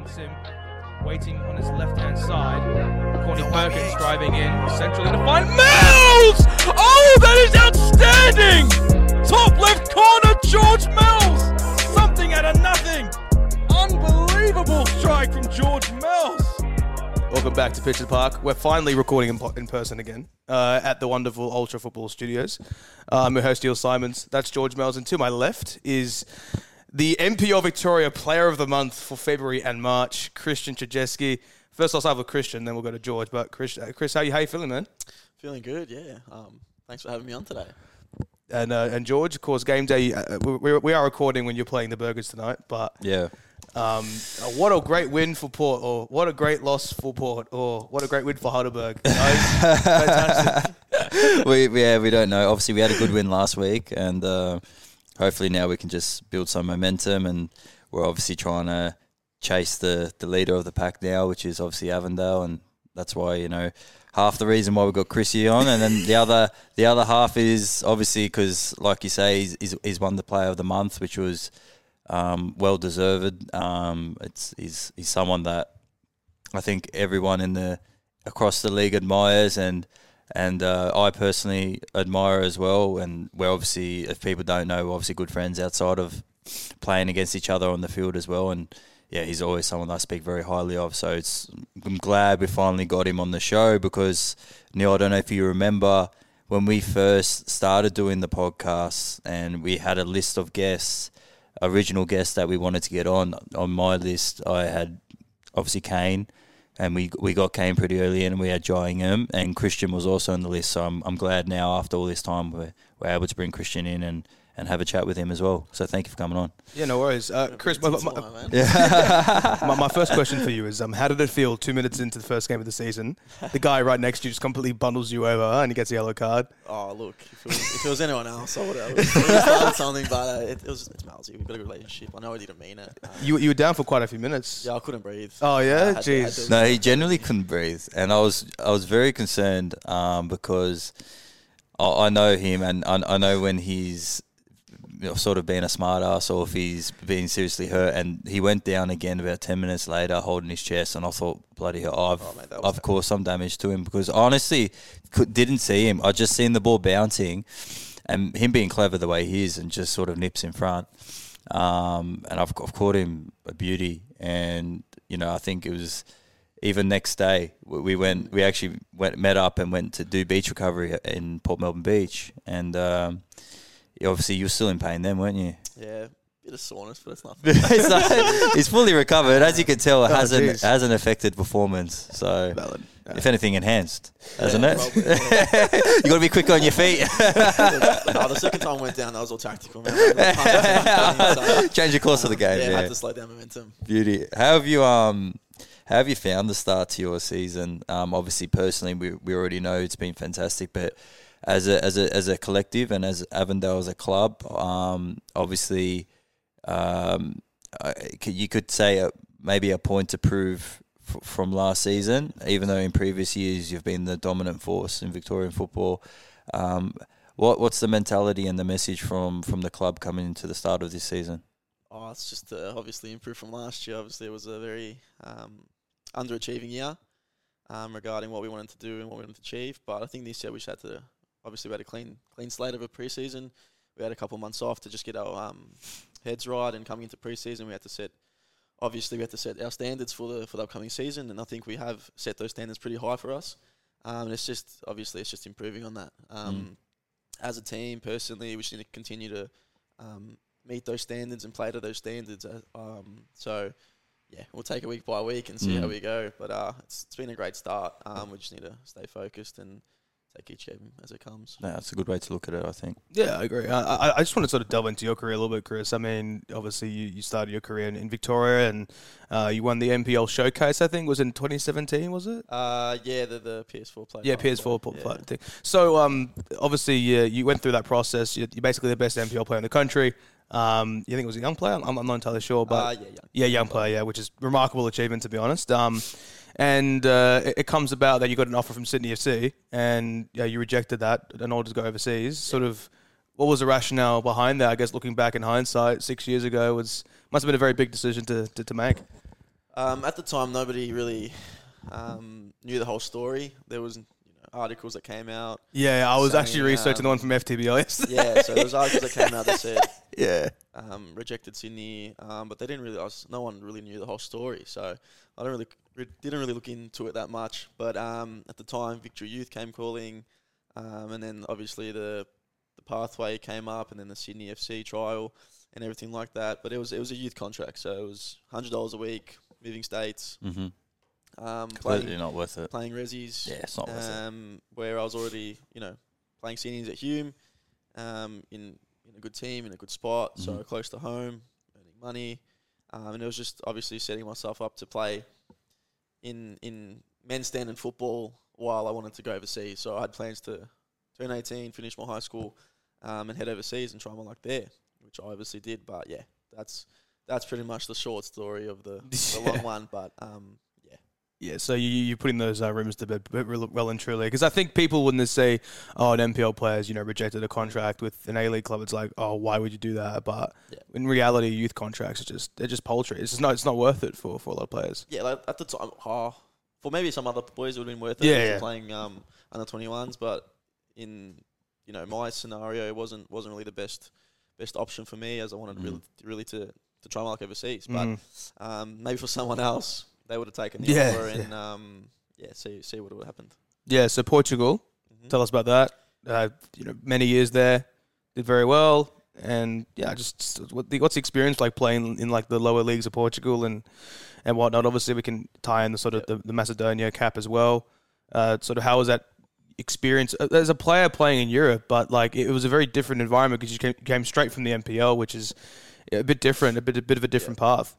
Nathan Sim waiting on his left hand side. Corny Perkins driving in centrally to find Mells! Oh, that is outstanding! Top left corner, George Mells! Something out of nothing! Unbelievable strike from George Mells! Welcome back to Pitcher Park. We're finally recording in, po- in person again uh, at the wonderful Ultra Football Studios. I'm your host, Neal Symons. That's George Mells. And to my left is the NPL Victoria Player of the Month for February and March, Kristian Trajceski. First, I'll start with Kristian, then we'll go to George. But Chris, uh, Chris how you, how you feeling, man? Feeling good, yeah. Um, thanks for having me on today. And uh, and George, of course, game day. Uh, we, we are recording when you're playing the Bergers tonight, but Yeah. um, uh, what a great win for Port, or what a great loss for Port, or what a great win for Heidelberg. Guys, fantastic. we, we yeah we don't know. Obviously, we had a good win last week, and uh, hopefully now we can just build some momentum. And we're obviously trying to chase the the leader of the pack now, which is obviously Avondale, and that's why you know half the reason why we've got Chrissy on, and then the other the other half is obviously because, like you say, he's, he's, he's won the Player of the Month, which was um, well deserved. Um, it's he's he's someone that I think everyone in the across the league admires and and uh, I personally admire as well. And we're obviously, if people don't know, we're obviously good friends outside of playing against each other on the field as well. And yeah, he's always someone I speak very highly of. So it's I'm glad we finally got him on the show because Neil, I don't know if you remember when we first started doing the podcast and we had a list of guests, original guests that we wanted to get on. On my list, I had obviously Kane and we we got Kane pretty early in, and we had Jyingham, and Kristian was also on the list. So I'm I'm glad now after all this time we're we're able to bring Kristian in and. And have a chat with him as well. So thank you for coming on. Yeah, no worries. Uh, Chris, my, It's my, all right, my, my first question for you is um, how did it feel two minutes into the first game of the season? The guy right next to you just completely bundles you over and he gets a yellow card. Oh, look, if it, was, if it was anyone else, I would have done something, but uh, it, it was it's Malsey. We've got a good relationship. I know I didn't mean it. Uh, You, you were down for quite a few minutes. yeah, I couldn't breathe. Oh, yeah? I had to- had Jeez. No, he genuinely couldn't breathe, and I was I was very concerned um, because I, I know him, and I, I know when he's you know, sort of being a smart ass or if he's being seriously hurt. And he went down again about ten minutes later, holding his chest, and I thought, bloody hell, I've Oh, mate, I've caused some damage to him because honestly, could, didn't see him. I just seen the ball bouncing, and him being clever the way he is, and just sort of nips in front. Um, and I've, I've caught him a beauty, and you know I think it was even next day we we went we actually went met up and went to do beach recovery in Port Melbourne Beach, and um, obviously you were still in pain then, weren't you? Yeah, bit of soreness, but it's nothing. Not- he's fully recovered, as you can tell. It Oh, hasn't hasn't affected performance, so Valid. if anything, enhanced, hasn't Yeah, it? you got to be quick on your feet. no, the second time I went down, that was all tactical. Man. So, Change the course of the game. yeah, I had to slow down momentum. Beauty. How have you um how have you found the start to your season? Um, obviously, personally, we, we already know it's been fantastic, but as a as a as a collective and as Avondale as a club, um, obviously, um, you could say a, maybe a point to prove f- from last season, even though in previous years you've been the dominant force in Victorian football. Um, what what's the mentality and the message from from the club coming into the start of this season? Oh, it's just uh, obviously improved from last year. Obviously, it was a very um, underachieving year um, regarding what we wanted to do and what we wanted to achieve. But I think this year we just had to obviously we had a clean clean slate of a preseason. We had a couple of months off to just get our um, heads right, and coming into preseason, we had to set. Obviously, we had to set our standards for the for the upcoming season, and I think we have set those standards pretty high for us. Um, and it's just obviously it's just improving on that. Um, As a team, personally, we just need to continue to um, meet those standards and play to those standards. Uh, um, so, yeah, we'll take it week by week and see how Mm. we go. But uh, it's, it's been a great start. Um, we just need to stay focused and take each game as it comes. No, that's a good way to look at it. I think. Yeah, I agree. I, I, I just want to sort of delve into your career a little bit, Chris. I mean, obviously, you, you started your career in, in Victoria and uh, you won the NPL Showcase, I think, was in 2017, was it? Uh, yeah, the, the PS4 play. Yeah, PS4 pl- pl- thing. So, um, obviously, you, you went through that process. You're, you're basically the best NPL player in the country. Um, you think it was a young player? I'm, I'm not entirely sure, but uh, yeah, yeah. yeah, young player, yeah, which is remarkable achievement to be honest. Um, and uh, it, it comes about that you got an offer from Sydney FC, and yeah, you rejected that in order to go overseas. Sort of, what was the rationale behind that? I guess looking back in hindsight, six years ago was must have been a very big decision to to, to make. Um, at the time, nobody really um, knew the whole story. There was you know, articles that came out. Yeah, I was actually Saying, researching the um, one from FTBI yesterday. Yeah, so there was articles that came out that said yeah. um, rejected Sydney, um, but they didn't really. I was- No one really knew the whole story, so I don't really re- didn't really look into it that much. But um, at the time, Victory Youth came calling, um, and then obviously the the pathway came up, and then the Sydney FC trial and everything like that. But it was it was a youth contract, so it was hundred dollars a week, moving states, Mm-hmm. um, Completely playing not worth it. playing resis. Yeah, it's not worth it. um, where I was already, you know, playing seniors at Hume, um, in in a good team, in a good spot, so Mhm. close to home, earning money, um, and it was just obviously setting myself up to play in in men's standard football while I wanted to go overseas. So I had plans to turn 18, finish my high school, um, and head overseas and try my luck there, which I obviously did. But yeah, that's that's pretty much the short story of the, the long one. But um, yeah. So you you putting those uh, rumors to bed well and truly because I think people when they say, "Oh, an NPL player's you know rejected a contract with an A League club," it's like, "Oh, why would you do that?" But Yeah. in reality, youth contracts are just they're just paltry. It's just not it's not worth it for, for a lot of players. Yeah, like at the time, oh, for maybe some other boys it would have been worth it. Yeah, yeah. playing um, under twenty ones, but in you know my scenario, it wasn't wasn't really the best best option for me as I wanted Mm. really really to to try my luck overseas. But Mm. um, maybe for someone else, they would have taken the Yeah, offer and um, yeah, see see what would have happened. Yeah, so Portugal, Mhm. tell us about that. Uh, you know, many years there, did very well, and yeah, just, what the, what's the experience like playing in like the lower leagues of Portugal and and whatnot. Obviously, we can tie in the sort of the, the Macedonia cap as well. Uh, sort of how was that experience uh, as a player playing in Europe? But like it was a very different environment because you came, came straight from the NPL, which is a bit different, a bit a bit of a different path.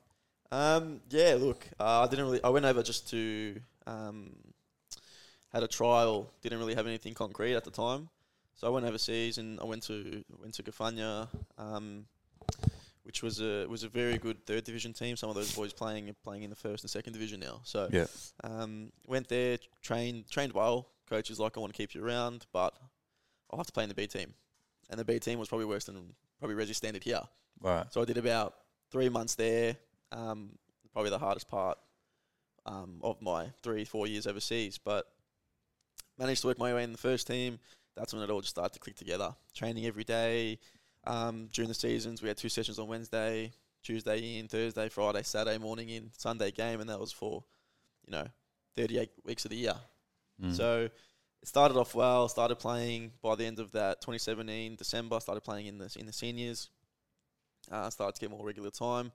Um, yeah, look, uh, I didn't really. I went over just to um, had a trial. Didn't really have anything concrete at the time, so I went overseas and I went to went to Gafanha, um, which was a was a very good third division team. Some of those boys playing playing in the first and second division now. So Yeah. um, went there, trained trained well. Coach is like, I want to keep you around, but I'll have to play in the B team, and the B team was probably worse than probably Resi standard here. Right. So I did about three months there. Um, probably the hardest part um, of my three, four years overseas, but managed to work my way in the first team. That's when it all just started to click together. Training every day. Um, during the seasons, we had two sessions on Wednesday, Tuesday in, Thursday, Friday, Saturday morning in, Sunday game, and that was for, you know, 38 weeks of the year. Mm. So it started off well. Started playing by the end of that 2017 December. Started playing in the in the seniors. Uh, started to get more regular time,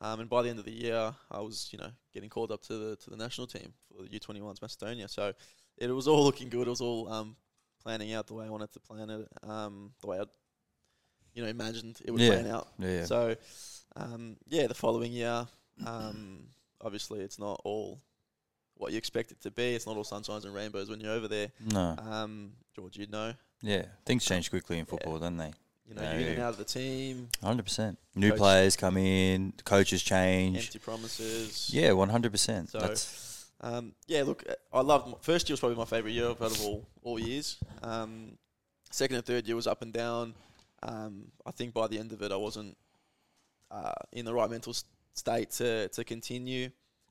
um, and by the end of the year, I was you know getting called up to the to the national team for the U21s Macedonia. So it was all looking good. It was all um, planning out the way I wanted to plan it, um, the way I you know imagined it would Yeah. plan out. yeah. yeah. So, um, yeah, the following year, um, obviously it's not all what you expect it to be. It's not all sunshines and rainbows when you're over there. no. Um, George, you'd know, Yeah. Things change quickly in football, don't they? You know, you're in and out of the team, Hundred percent. New Coach- players come in. Coaches change. empty promises. Yeah, one hundred percent. So- That's Um, yeah, look, I loved my, first year was probably my favourite year out of all all years. Um, second and third year was up and down. Um, I think by the end of it, I wasn't uh, in the right mental s- state to to continue.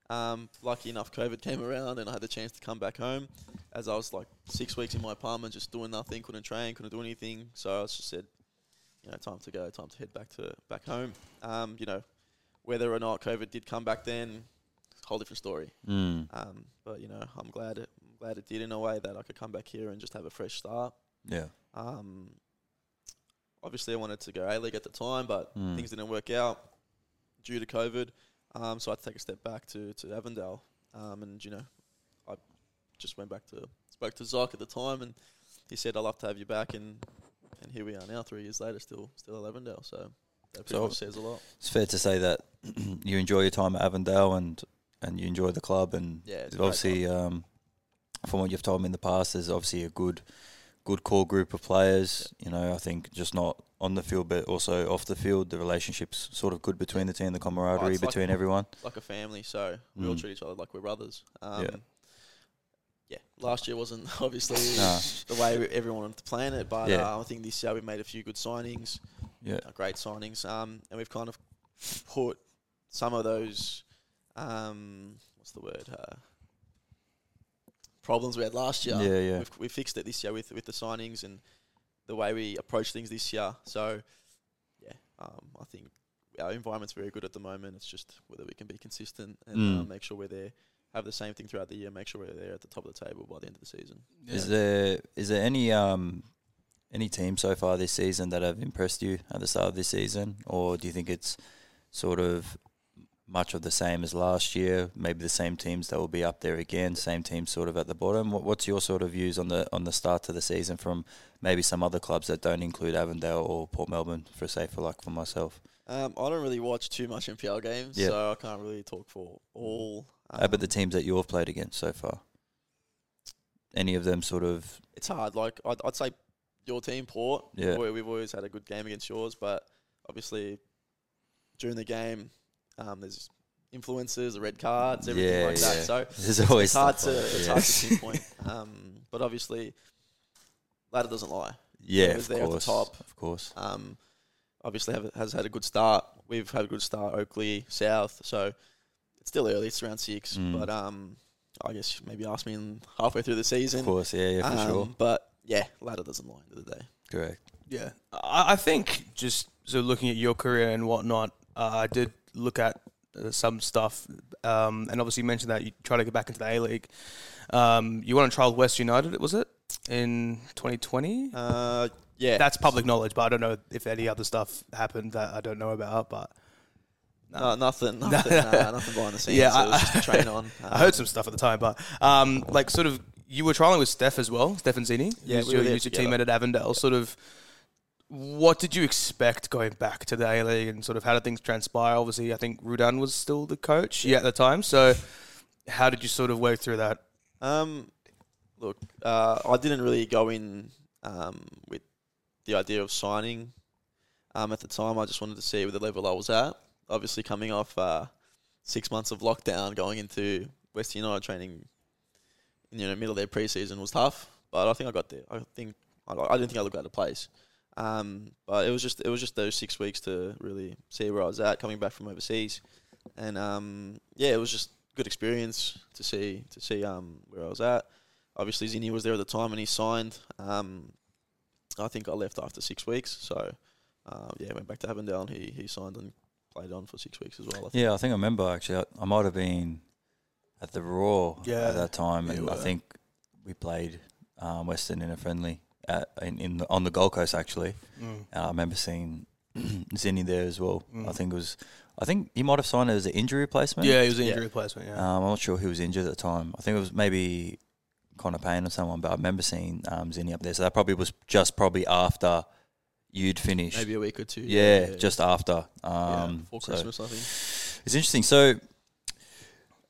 Um, lucky enough, COVID came around and I had the chance to come back home. As I was like six weeks in my apartment, just doing nothing, couldn't train, couldn't do anything. So I just said, you know, time to go, time to head back to back home. Um, you know, whether or not COVID did come back then, whole different story. mm, Um, but you know, I'm glad it, I'm glad it did in a way that I could come back here and just have a fresh start. yeah. Um, obviously, I wanted to go A League at the time, but Mm. things didn't work out due to COVID. Um, so I had to take a step back to to Avondale. Um, and you know, I just went back to spoke to Zoc at the time, and he said, "I'd love to have you back." And and here we are now, three years later, still still at Avondale. So that So- says a lot. It's fair to say that you enjoy your time at Avondale and and you enjoy the club and Yeah, obviously um, from what you've told me in the past, there's obviously a good good core group of players. You know, I think just not on the field but also off the field, the relationships sort of good between the team, the camaraderie like- between everyone. like a family, so we all Mm. treat each other like we're brothers. Um, Yeah. Yeah. Last year wasn't obviously Nah. the way everyone wanted to plan it, but Yeah. uh, I think this year we made a few good signings, Yeah. uh, great signings, um, and we've kind of put some of those um, what's the word? Uh, problems we had last year. Yeah, yeah. We've, we fixed it this year with with the signings and the way we approach things this year. So, yeah, um, I think our environment's very good at the moment. It's just whether we can be consistent and uh, Mm. make sure we're there. Have the same thing throughout the year. Make sure we're there at the top of the table by the end of the season. Is there is there any um any team so far this season that have impressed you at the start of this season, or do you think it's sort of much of the same as last year? Maybe the same teams that will be up there again, same teams sort of at the bottom. What, what's your sort of views on the on the start to the season from maybe some other clubs that don't include Avondale or Port Melbourne, for say for like for myself? Um, I don't really watch too much NPL games, Yeah. so I can't really talk for all. Um, How about the teams that you've played against so far? Any of them sort of it's hard. Like I'd, I'd say your team, Port. Yeah. we- we've always had a good game against yours, but obviously during the game, um, there's influences, the red cards, everything Yeah, like yeah. that. So there's always it's hard to like it's yeah. hard to pinpoint. um, but obviously, ladder doesn't lie. Yeah, of there at the course, top. of course. Um, obviously, have, has had a good start. We've had a good start. Oakleigh, South. So it's still early. It's round six, Mm. but um, I guess maybe ask me in halfway through the season. Of course, yeah, yeah, for Um, sure. But yeah, ladder doesn't lie. End of the day. Correct. Yeah, I, I think just so looking at your career and whatnot, uh, I did look at uh, some stuff, um, and obviously you mentioned that you try to get back into the A League. Um, you won on trial with West United, was it in 2020? Uh, yeah, That's public knowledge, but I don't know if any other stuff happened that I don't know about. But No, nothing, nothing, uh, nothing behind the scenes. Yeah, Yeah, it was I- just a train on. I heard some stuff at the time. But um, like sort of, you were trialing with Steph as well, Stefan Zinni, Yeah, who's we your, were there who's your teammate at Avondale. Sort of, what did you expect going back to the A League, and sort of how did things transpire? Obviously, I think Rudan was still the coach yeah. at the time. So, how did you sort of work through that? Um, look, uh, I didn't really go in um, with the idea of signing. Um, at the time, I just wanted to see where the level I was at. Obviously, coming off uh, six months of lockdown, going into West United training, in you know middle of their preseason was tough. But I think I got there. I think I, I didn't think I looked out of place. Um, but it was just it was just those six weeks to really see where I was at coming back from overseas, and um, yeah, it was just good experience to see to see um, where I was at. Obviously, Zinni was there at the time and he signed. Um, I think I left after six weeks, so uh, yeah, went back to Avondale and he he signed and played on for six weeks as well. I think. Yeah, I think I remember actually. I, I might have been at the Roar Yeah, at that time, and I think we played um, Western in a friendly at, in, in the, on the Gold Coast actually. And I remember seeing Zinni there as well. I Mm. think it was. I think he might have signed it as an injury replacement. Yeah, he was an Yeah. injury replacement. Yeah. Um, I'm not sure who was injured at the time. I think it was maybe Connor Pain or someone, but I remember seeing um, Zinni up there. So that probably was just probably after you'd finish Maybe a week or two. Yeah, just after. yeah, Um, before so Christmas, I think. it's interesting. So,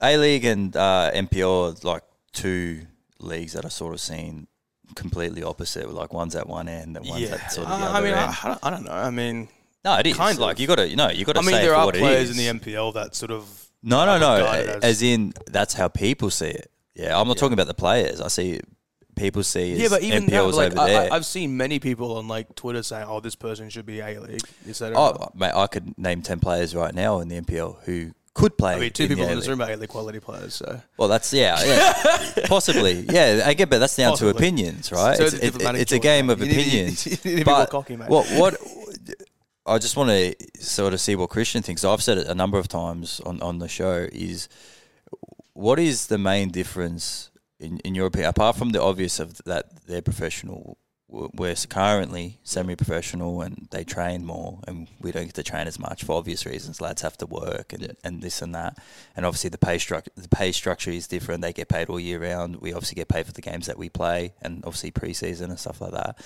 A League and uh, NPL are like two leagues that are sort of seen completely opposite. Like one's at one end and one's at sort of the Uh, other I mean, end. I, I don't- I don't know. I mean, no, it is. kind of. like of. you got to, you know, you got to I mean, say there are players in the NPL that sort of No, no, no. would guide it a- as- As in, that's how people see it. Yeah, I'm not Yeah. talking about the players. I see people see as yeah, but even that, like, over I, there. I, I've seen many people on like Twitter saying, "Oh, this person should be A League." oh, mate, I could name ten players right now in the NPL who could play. I mean, two in people the in this room are A League quality players. So Well, that's yeah, yeah, possibly. Yeah, I get, but that's down Possibly. to opinions, right? So it's, it's a it- it's a game of You need opinions. you need but cocky. What what I just want to sort of see what Kristian thinks. I've said it a number of times on, on the show. Is what is the main difference in, in your opinion, apart from the obvious of that they're professional, we're currently semi-professional and they train more, and we don't get to train as much for obvious reasons. Lads have to work and, Yeah. and this and that, and obviously the pay structure the pay structure is different. They get paid all year round. We obviously get paid for the games that we play, and obviously preseason and stuff like that.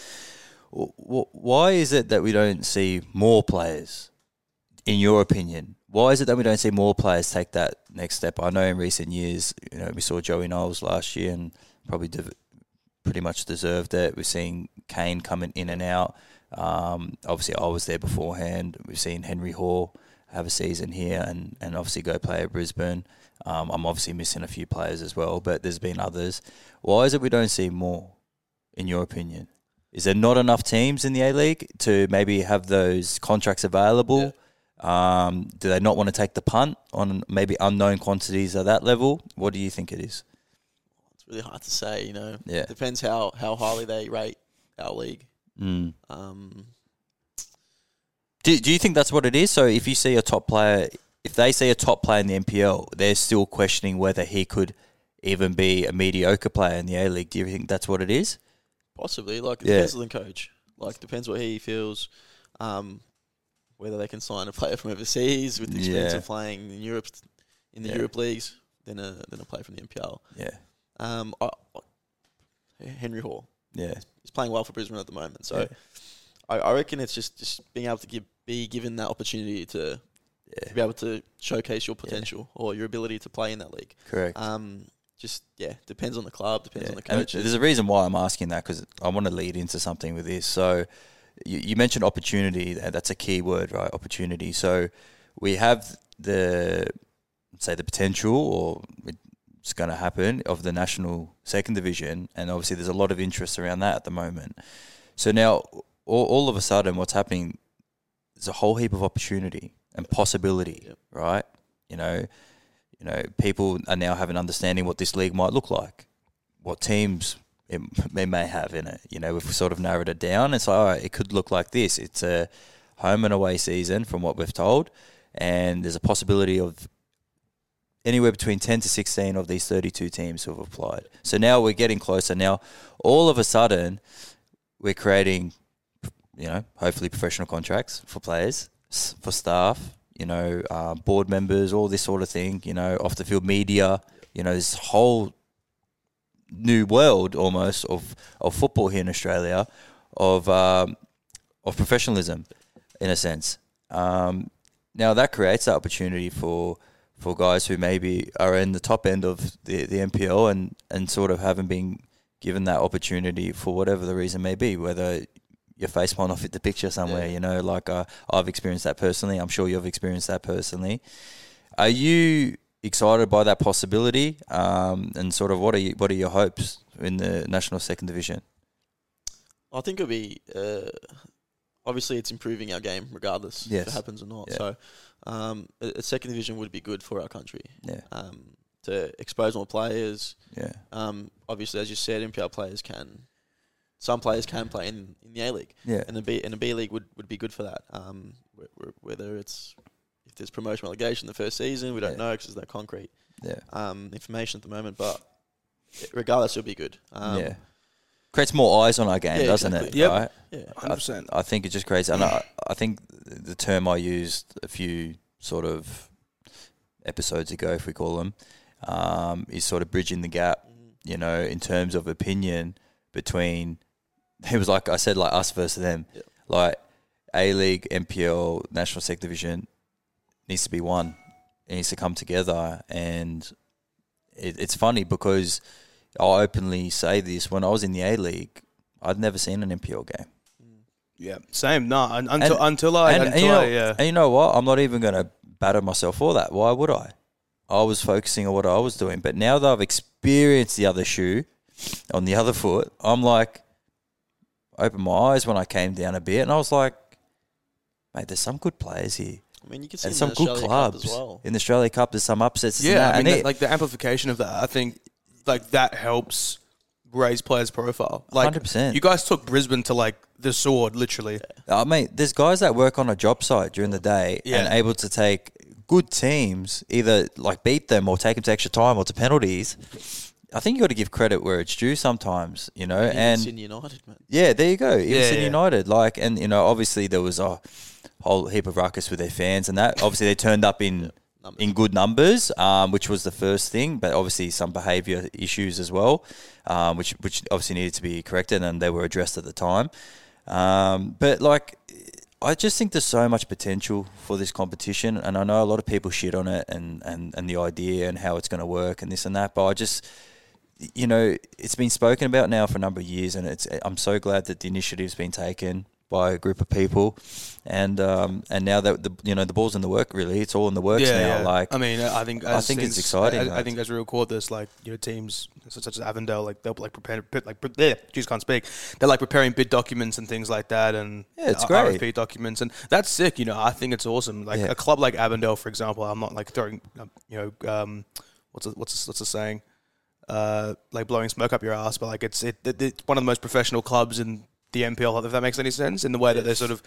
Why is it that we don't see more players? in your opinion, why is it that we don't see more players take that next step? I know in recent years, you know, we saw Joey Knowles last year and probably pretty much deserved it. We're seeing Kane coming in and out. Um, obviously, I was there beforehand. We've seen Henry Hall have a season here and, and obviously go play at Brisbane. Um, I'm obviously missing a few players as well, but there's been others. Why is it we don't see more, in your opinion? Is there not enough teams in the A League to maybe have those contracts available? Um, do they not want to take the punt on maybe unknown quantities at that level? What do you think it is? It's really hard to say. You know, Yeah. depends how how highly they rate our league. Mm. Um, Do, do you think that's what it is? So if you see a top player, if they see a top player in the NPL, they're still questioning whether he could even be a mediocre player in the A League. Do you think that's what it is? possibly, like it Yeah. depends on the coach. Like depends what he feels. Um, whether they can sign a player from overseas with the experience Yeah. of playing in Europe, in the Yeah. Europe leagues, than a than a player from the NPL. Yeah, Um, I, I- Henry Hall, yeah, he's playing well for Brisbane at the moment. So Yeah. I, I reckon it's just, just being able to give, be given that opportunity to, to be able to showcase your potential or your ability to play in that league. correct. Um, just yeah, depends on the club, depends on the And coaches. there's a reason why I'm asking that because I want to lead into something with this. So you, you mentioned opportunity. That's a key word, right? Opportunity. So we have the say the potential, or it's going to happen of the national second division, and obviously there's a lot of interest around that at the moment. So now all, all of a sudden, what's happening? There's a whole heap of opportunity and possibility, Yep. right? You know, you know, people are now have an understanding what this league might look like, what teams it, they may have in it. You know, we've sort of narrowed it down. It's like, all right, it could look like this. It's a home and away season from what we've told, and there's a possibility of anywhere between 10 to 16 of these 32 teams who have applied. So now we're getting closer. Now, all of a sudden, we're creating, you know, hopefully professional contracts for players, for staff, you know, uh, board members, all this sort of thing, you know, off the field media, you know, this whole new world almost of, of football here in Australia, of, um, of professionalism in a sense. Um, now that creates that opportunity for for guys who maybe are in the top end of the, the NPL and, and sort of haven't been given that opportunity for whatever the reason may be, whether your face might not fit the picture somewhere, Yeah. you know, like uh, I've experienced that personally. I'm sure you've experienced that personally. Are you excited by that possibility? Um, and sort of what are you, what are your hopes in the national second division? I think it'll be uh, obviously it's improving our game regardless if it happens or not. Yeah. So um, a, a second division would be good for our country Yeah, um, to expose more players. yeah, Um, obviously, as you said, NPL players can. Some players can play in, in the A League, yeah, and the B and the B League would, would be good for that. Um, wh- wh- whether it's if there's promotion relegation the first season, we don't Yeah. know because there's no concrete yeah, um, information at the moment. But regardless, it'll be good. Um, yeah. Creates more eyes on our game, Yeah, doesn't it? exactly. Yep. Right? yeah. Hundred percent. I think it just creates, and I, I think the term I used a few sort of episodes ago, if we call them, um, is sort of bridging the gap. You know, in terms of opinion between, it was like I said, like us versus them. Yep. Like A League, NPL, National Second Division needs to be one. It needs to come together, and it, it's funny because I openly say this. When I was in the A League, I'd never seen an NPL game. Yeah, same. No, un- until And- until I and, until and you know, I yeah. and you know what? I'm not even going to batter myself for that. Why would I? I was focusing on what I was doing. But now that I've experienced the other shoe on the other foot, I'm like, opened my eyes when I came down a bit, and I was like, mate, there's some good players here. I mean, you can see And in some the good Australia Cup clubs as well. in the Australia Cup. There's some upsets. and Yeah, that, I mean, and that, it- like the amplification of that, I think, like that helps raise players' profile. Like, 100%. you guys took Brisbane to like the sword, literally. I mean, there's guys that work on a job site during the day and able to take good teams, either like beat them or take them to extra time or to penalties. I think you got to give credit where it's due sometimes, you know. Even and Sydney United, man. yeah, there you go. Even Yeah, Sydney yeah. United, like, and you know, obviously there was a whole heap of ruckus with their fans, and that obviously they turned up in Numbers. in good numbers, um, which was the first thing, but obviously some behaviour issues as well, um, which which obviously needed to be corrected, and they were addressed at the time. Um, but like, I just think there's so much potential for this competition, and I know a lot of people shit on it and and and the idea and how it's going to work and this and that, but I just you know, it's been spoken about now for a number of years, and it's. I'm so glad that the initiative's been taken by a group of people, and um, and now that the you know the ball's in the work really, it's all in the works now. Like I mean, I think I think it's exciting, I, I like- think as we record this, like you know, teams such as Avondale, like they'll like prepare, like yeah, geez, can't speak. They're like preparing bid documents and things like that, and Yeah, it's uh, great. RFP documents, and that's sick. You know, I think it's awesome. Like Yeah. a club like Avondale, for example, I'm not like throwing, um, you know, um, what's a, what's a, what's the saying? Uh, like blowing smoke up your ass, but like it's it, it, it's one of the most professional clubs in the NPL, if that makes any sense, in the way that they sort of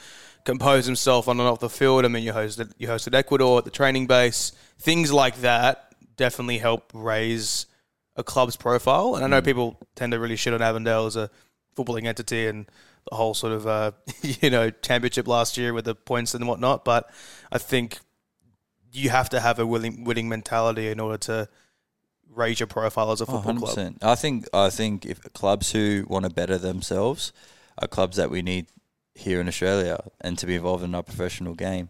compose themselves on and off the field. I mean, you hosted you hosted Ecuador at the training base, things like that definitely help raise a club's profile. And I know people tend to really shit on Avondale as a footballing entity and the whole sort of uh, you know championship last year with the points and whatnot, but I think you have to have a willing winning mentality in order to raise your profile as a Oh, football club. 100%. I think I think if clubs who want to better themselves are clubs that we need here in Australia and to be involved in our professional game.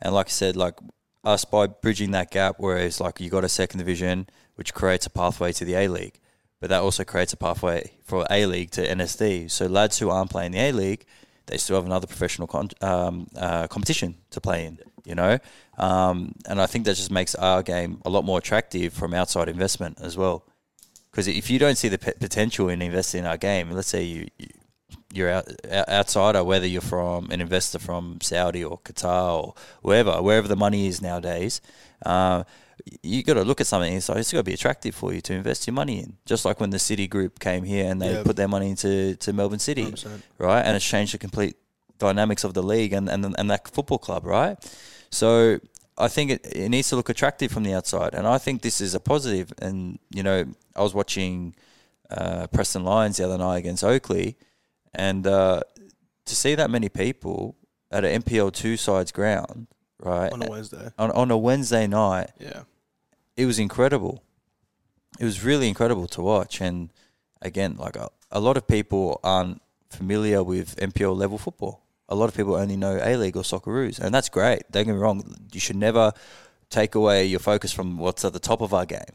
And like I said, like us by bridging that gap, whereas like you got a second division, which creates a pathway to the A League, but that also creates a pathway for A League to NSD. So lads who aren't playing the A League, they still have another professional con- um, uh, competition to play in. You know, um, and I think that just makes our game a lot more attractive from outside investment as well. Because if you don't see the p- potential in investing in our game, let's say you, you you're out, out- outsider, whether you're from an investor from Saudi or Qatar or wherever, wherever the money is nowadays, uh, you got to look at something. It's, like, it's got to be attractive for you to invest your money in. Just like when the City Group came here and they Yeah. put their money into to Melbourne City, 100%. right? And it's changed the complete dynamics of the league and, and, and that football club, right? So I think it, it needs to look attractive from the outside. And I think this is a positive. And, you know, I was watching uh, Preston Lions the other night against Oakleigh, and uh, to see that many people at an NPL two sides ground, right, on a Wednesday. on, on a Wednesday night, Yeah. it was incredible. It was really incredible to watch. And again, like a, a lot of people aren't familiar with NPL level football. A lot of people only know A League or Socceroos, and that's great. Don't get me wrong. You should never take away your focus from what's at the top of our game.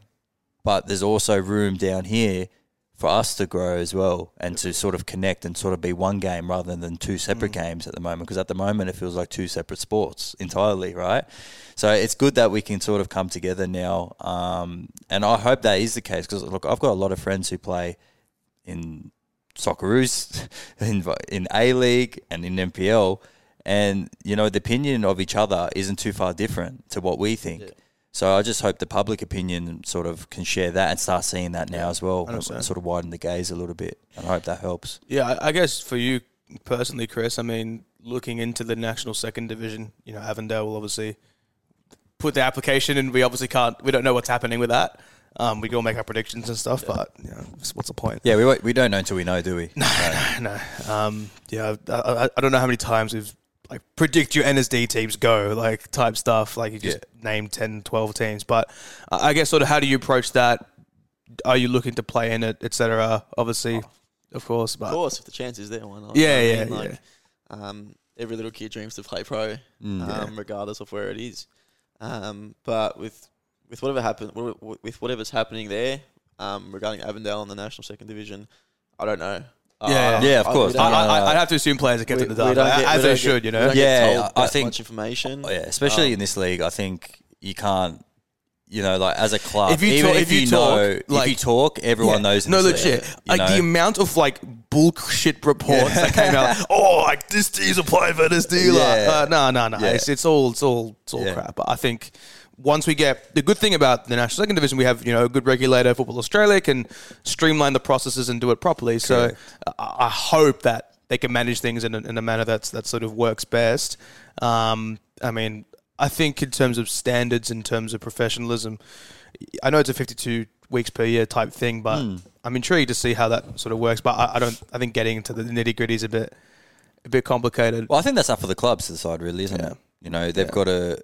But there's also room down here for us to grow as well and to sort of connect and sort of be one game rather than two separate games at the moment. Because at the moment, it feels like two separate sports entirely, right? So it's good that we can sort of come together now. Um, and I hope that is the case because, look, I've got a lot of friends who play in Socceroos, in, in A League, and in NPL. And, you know, the opinion of each other isn't too far different to what we think. Yeah. So I just hope the public opinion sort of can share that and start seeing that now as well, and sort of widen the gaze a little bit. And I hope that helps. Yeah, I, guess for you personally, Chris, I mean, looking into the national second division, you know, Avondale will obviously put the application in. We obviously can't, we don't know what's happening with that. Um, we can all make our predictions and stuff, but you know, what's the point? Yeah, we we don't know until we know, do we? no. Um, yeah, I, I, I don't know how many times we've like predict your NSD teams go like type stuff. Like you just name 10, 12 teams, but I guess sort of how do you approach that? Are you looking to play in it, etc.? Obviously, of course, but Of course, if the chance is there, why not? Yeah, You know yeah, I mean? yeah. Like, um, every little kid dreams to play pro, Mm. um, regardless of where it is. Um, but with with whatever happen, wi- with whatever's happening there, um, regarding Avondale and the national second division, I don't know. Uh, Yeah, yeah, of course. I, don't No, no, get- I, I'd have to assume players are kept in the we dark, don't get- as they don't should, get- you we know. don't get Yeah, told I that think- much information. Oh, yeah, especially Um, in this league, I think you can't. You know, like as a club, If you even talk- if, if you you, talk, know, like- if you talk, everyone Yeah. knows. No, this league, legit. you Like the amount of like bullshit reports that came out. Oh, like this team's applying for this dealer. Yeah. Uh, no, no, no. Yeah. It's, it's all, it's all, it's all Yeah. crap. But I think once we get the good thing about the national second division, we have you know a good regulator, Football Australia can streamline the processes and do it properly. So I, I hope that they can manage things in a, in a manner that's that sort of works best. Um, I mean, I think in terms of standards, in terms of professionalism, I know it's a 52 weeks per year type thing, but Hmm. I'm intrigued to see how that sort of works. But I, I don't. I think getting into the nitty gritty is a bit, a bit complicated. Well, I think that's up for the clubs to decide, really, isn't Yeah. it? You know, they've Yeah. got to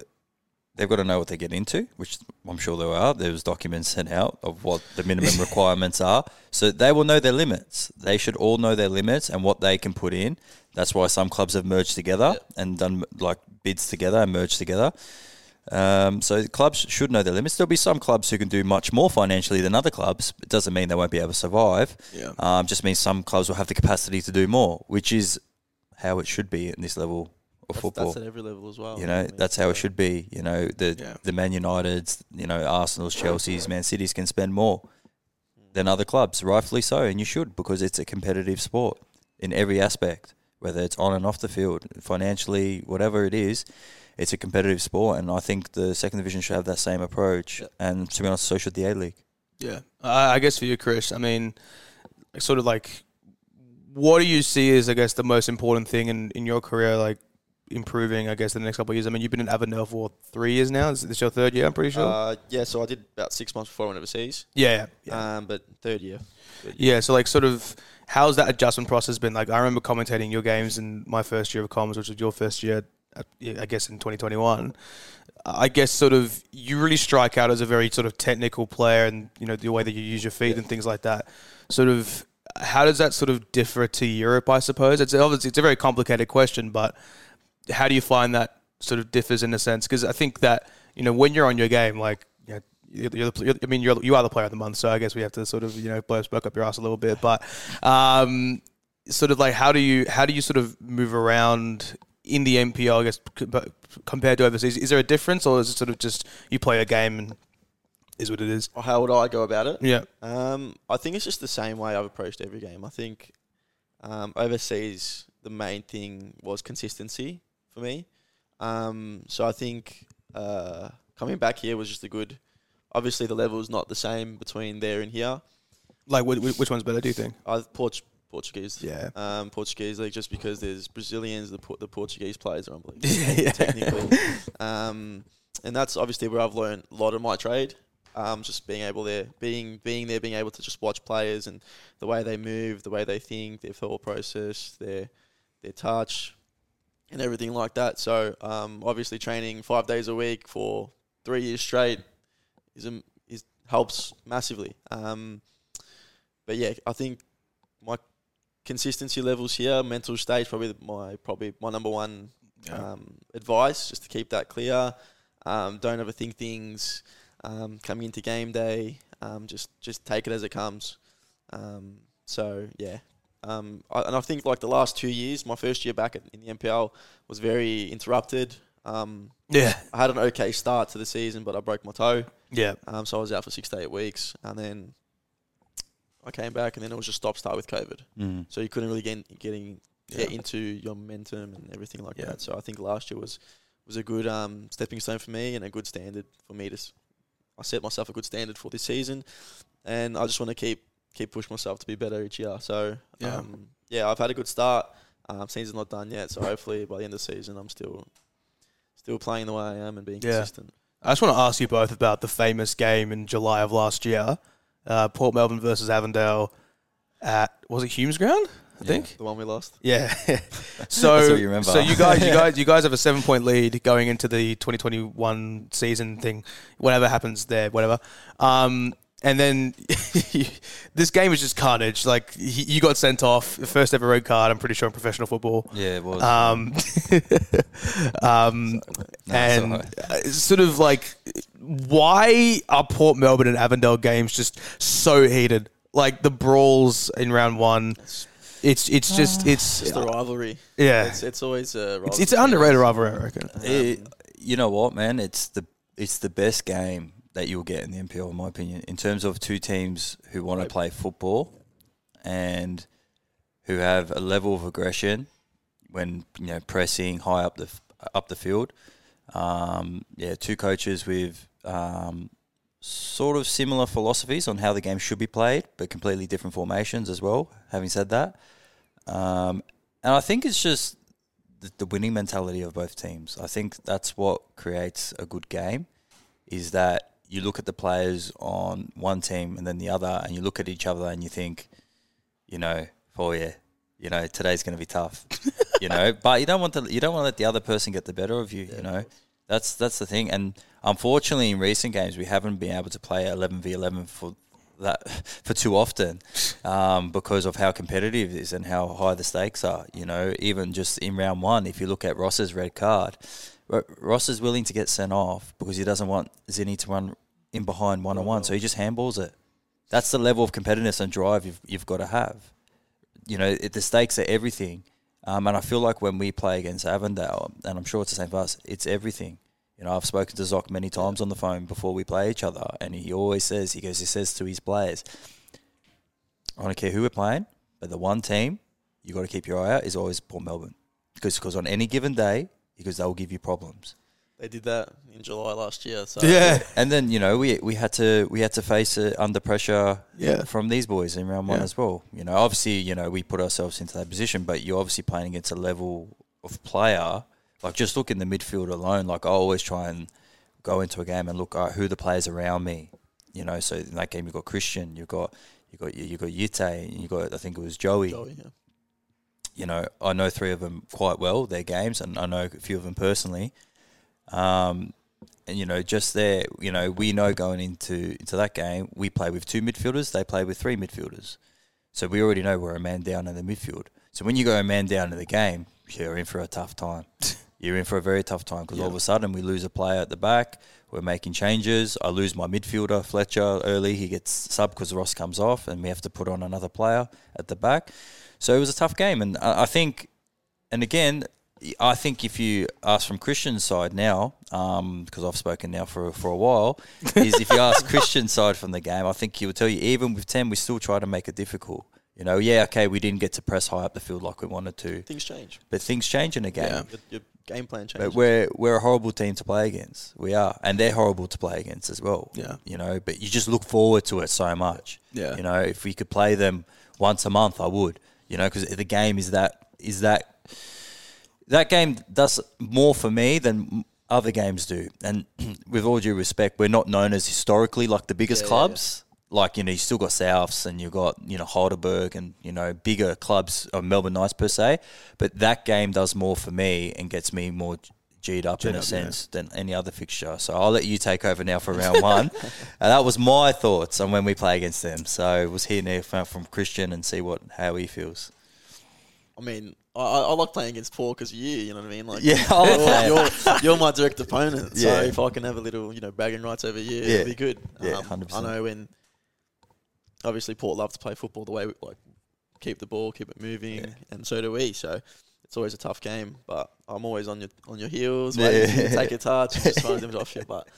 they've got to know what they get into, which I'm sure there are. There was documents sent out of what the minimum requirements are, so they will know their limits. They should all know their limits and what they can put in. That's why some clubs have merged together and done like bids together and merged together. Um, so clubs should know their limits. There'll be some clubs who can do much more financially than other clubs. It doesn't mean they won't be able to survive. Yeah. Um, just means some clubs will have the capacity to do more, which is how it should be in this level That's, football. that's at every level as well. You know, I mean, that's how it should be. You know, the Yeah. the Man Uniteds, you know, Arsenal's, Chelsea's, Man Cities can spend more than other clubs, rightfully so, and you should because it's a competitive sport in every aspect, whether it's on and off the field, financially, whatever it is. It's a competitive sport, and I think the second division should have that same approach. Yeah. And to be honest, so should the A League. Yeah, I I guess for you, Chris. I mean, sort of like, what do you see as I guess the most important thing in, in your career, like improving? I guess in the next couple of years. I mean, you've been in Avondale for three years now. Is this your third year? I'm pretty sure. Uh, yeah, so I did about six months before I went overseas. yeah, yeah, yeah. Um, but third year. Third year. Yeah, so like sort of how's that adjustment process been? Like I remember commentating your games in my first year of comms, which was your first year, I guess in 2021. I guess sort of you really strike out as a very sort of technical player, and you know the way that you use your feet and things like that. Sort of how does that sort of differ to Europe? I suppose it's obviously it's a very complicated question, but how do you find that sort of differs in a sense? Because I think that you know when you're on your game, like you know, you're, the, you're, I mean, you're you are the player of the month, so I guess we have to sort of you know blow smoke up your ass a little bit. But um, sort of like how do you how do you sort of move around in the NPL? I guess compared to overseas, is there a difference, or is it sort of just you play a game and is what it is? Or how would I go about it? Yeah, Um, I think it's just the same way I've approached every game. I think um, overseas, the main thing was consistency for me. Um, so I think uh, coming back here was just a good. Obviously, the level is not the same between there and here. like wh- wh- which one's better? Do you think? I Port- Portuguese. Yeah. Um, Portuguese league just because there's Brazilians, the Por- the Portuguese players are unbelievable yeah. technically. Um, and that's obviously where I've learned a lot of my trade. Um, just being able there, being being there, being able to just watch players and the way they move, the way they think, their thought process, their their touch, and everything like that. So um, obviously training five days a week for three years straight is a, is helps massively. Um, but yeah, I think my consistency levels here, mental state, probably my probably my number one um, advice just to keep that clear. Um, don't overthink things. Um, coming into game day, um, just just take it as it comes. Um, so yeah, um, I, and I think like the last two years, my first year back at, in the NPL was very interrupted. Um, yeah, I had an okay start to the season, but I broke my toe, yeah, um, so I was out for six to eight weeks, and then I came back, and then it was just stop start with COVID. Mm. So you couldn't really get getting yeah. get into your momentum and everything like Yeah. that. So I think last year was was a good um, stepping stone for me and a good standard for me to. s- I set myself a good standard for this season, and I just want to keep keep pushing myself to be better each year. So Yeah. um, yeah, I've had a good start. Um, season's not done yet, so hopefully by the end of the season, I'm still still playing the way I am and being Yeah. consistent. I just want to ask you both about the famous game in July of last year, uh, Port Melbourne versus Avondale at was it Humes Ground? I Yeah. think. The one we lost. Yeah. so That's what you remember. so you guys you guys you guys have a seven point lead going into the 2021 season thing. Whatever happens there, whatever. Um, and then this game is just carnage. Like he, you got sent off, first ever red card. I'm pretty sure in professional football. Yeah, it was. Um, um, No, and alright. uh, sort of like, why are Port Melbourne and Avondale games just so heated? Like the brawls in round one, It's it's it's just it's just a rivalry. yeah, It's it's always a rivalry. it's, it's an underrated rivalry, I reckon. It- you know what, man? It's the it's the best game that you'll get in the NPL, in my opinion, in terms of two teams who want to play football and who have a level of aggression when you know pressing high up the up the field. Um, yeah, two coaches with um, sort of similar philosophies on how the game should be played, but completely different formations as well. Having said that, um, and I think it's just the, the winning mentality of both teams. I think that's what creates a good game. Is that you look at the players on one team and then the other, and you look at each other and you think, you know, for you, you know, today's going to be tough, you know. But you don't want to, you don't want to let the other person get the better of you, you know. That's that's the thing, and unfortunately, in recent games, we haven't been able to play eleven v eleven for that for too often um, because of how competitive it is and how high the stakes are. You know, even just in round one, if you look at Ross's red card, Ross is willing to get sent off because he doesn't want Zinni to run in behind one on one, so he just handballs it. That's the level of competitiveness and drive you've you've got to have. You know, it, the stakes are everything. Um, and I feel like when we play against Avondale, and I'm sure it's the same for us, it's everything. You know, I've spoken to Zoc many times on the phone before we play each other, and he always says, he goes, he says to his players, I don't care who we're playing, but the one team you got to keep your eye out is always Port Melbourne. Because because on any given day, because they'll give you problems. They did that in July last year. So Yeah. And then you know we we had to we had to face it under pressure Yeah. from these boys in round one Yeah. as well. You know, obviously you know we put ourselves into that position, but you're obviously playing against a level of player. Like just look in the midfield alone. Like I always try and go into a game and look at who the players around me. You know, so in that game you've got Kristian, you've got you got you got Yute, and you got I think it was Joey. Joey, yeah. You know, I know three of them quite well, their games, and I know a few of them personally. Um, and you know, just there, you know, we know going into into that game, we play with two midfielders, they play with three midfielders. So we already know we're a man down in the midfield. So when you go a man down in the game, you're in for a tough time. you're in for a very tough time because all of a sudden we lose a player at the back. We're making changes. I lose my midfielder Fletcher early. He gets sub because Ross comes off, and we have to put on another player at the back. So it was a tough game, and I I think, and again, I think if you ask from Kristian's side now, um, because I've spoken now for for a while, is if you ask Kristian's side from the game, I think he would tell you even with ten, we still try to make it difficult. You know, yeah, okay, we didn't get to press high up the field like we wanted to, Things change. but things change in a game. Yeah. Your, your game plan changes. But we're we're a horrible team to play against. We are, and they're horrible to play against as well. Yeah. you know. But you just look forward to it so much. Yeah. you know. If we could play them once a month, I would. You know, because the game is that is that that game does more for me than other games do. And with all due respect, we're not known as historically like the biggest Yeah, yeah, clubs. Like you know, you still got Souths and you've got you know Heidelberg and you know bigger clubs of Melbourne Knights per se. But that game does more for me and gets me more G'd up in a up, yeah. sense than any other fixture. So I'll let you take over now for round one. and that was my thoughts on when we play against them. So we'll hear now from, from Kristian and see what how he feels. I mean, I, I like playing against Paul because you. You know what I mean? Like, Yeah, I that. you're, you're, you're my direct opponent. So Yeah. if I can have a little, you know, bragging rights over you, Yeah. it'd be good. Yeah, Um, 100%. I know when. Obviously, Port love to play football the way we like keep the ball, keep it moving, Yeah. and so do we. So it's always a tough game, but I'm always on your on your heels, Yeah. waiting to take a touch, and just trying to off you. But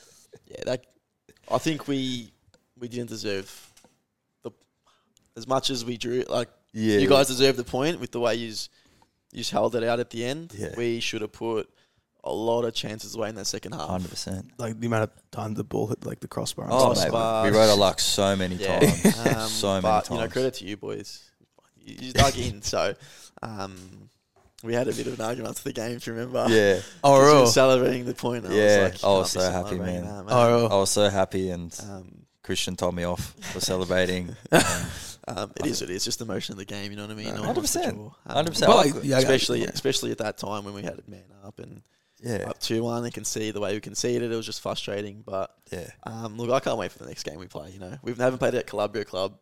yeah, that I think we we didn't deserve the as much as we drew. Like Yeah, you guys deserve the point with the way you you just held it out at the end. Yeah. We should have put a lot of chances away in that second half. hundred percent. Like the amount of time the ball hit like the crossbar. and Oh, stuff. mate, Crossbar. we rode our luck so many Yeah, times, um, so many but times. you know, credit to you boys. You, you dug in, so um, we had a bit of an argument after the game. If you remember, Yeah, Oh, 'Cause we were real? celebrating the point. I Yeah, was like, I was can't be so happy, celebrating man. that, Oh, real? I was so happy, and Um, Kristian told me off for celebrating. Um, um, it is what it is. Just the emotion of the game. You know what I mean? Yeah, No one wants to 100%. 100%. Um, Well, like, yeah, I- especially yeah. especially at that time when we had it man up and yeah, up two one. They can see the way we conceded. It was just frustrating, but. yeah. Um, look, I can't wait for the next game we play. You know, we haven't played at Calabria Club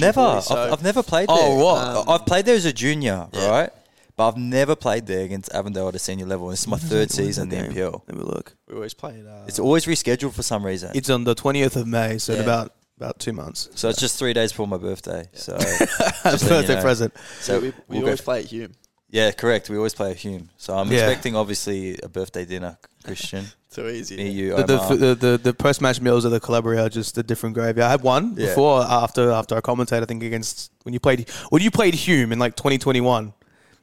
Never. boys, so I've, I've never played There. Oh, there. what? Um, I've played there as a junior, Yeah. right? But I've never played there against Avondale at a senior level. This is my third that- when is season in the game? NPL. Let me look. we always played. Uh, It's always rescheduled for some reason. It's on the twentieth of May, so in Yeah. about about two months. so it's just three days before my birthday. So, That's Just so you birthday know. present. so we, we we'll always play at Hume. yeah, correct. We always play at Hume. So I'm Yeah. expecting obviously a birthday dinner, Kristian. Too easy. Me, you, The the, the, the, the post match meals at the Calabria are just a different gravy. I had one Yeah. before uh, after after I commentated. I think against when you played when you played Hume in like 2021,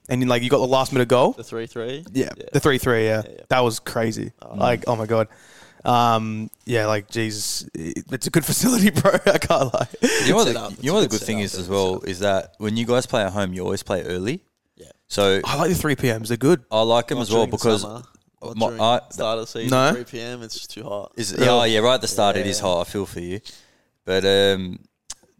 and you, like you got the last minute goal. The three three. Yeah, Yeah. the three three. Yeah. Yeah, yeah. that was crazy. Oh. Like, oh my god. Um, yeah, like, geez, it- it's a good facility, bro. I can't lie. You know what? The, you know what the good good thing setup, is as well setup. is that when you guys play at home, you always play early. Yeah. So I like the three PMs. They're good. I like them Not as well during the because summer, not my- during I- start of the season. No? Three p.m. It's just too hot. Is yeah, oh, yeah, right at the start it is hot. I feel for you, but um,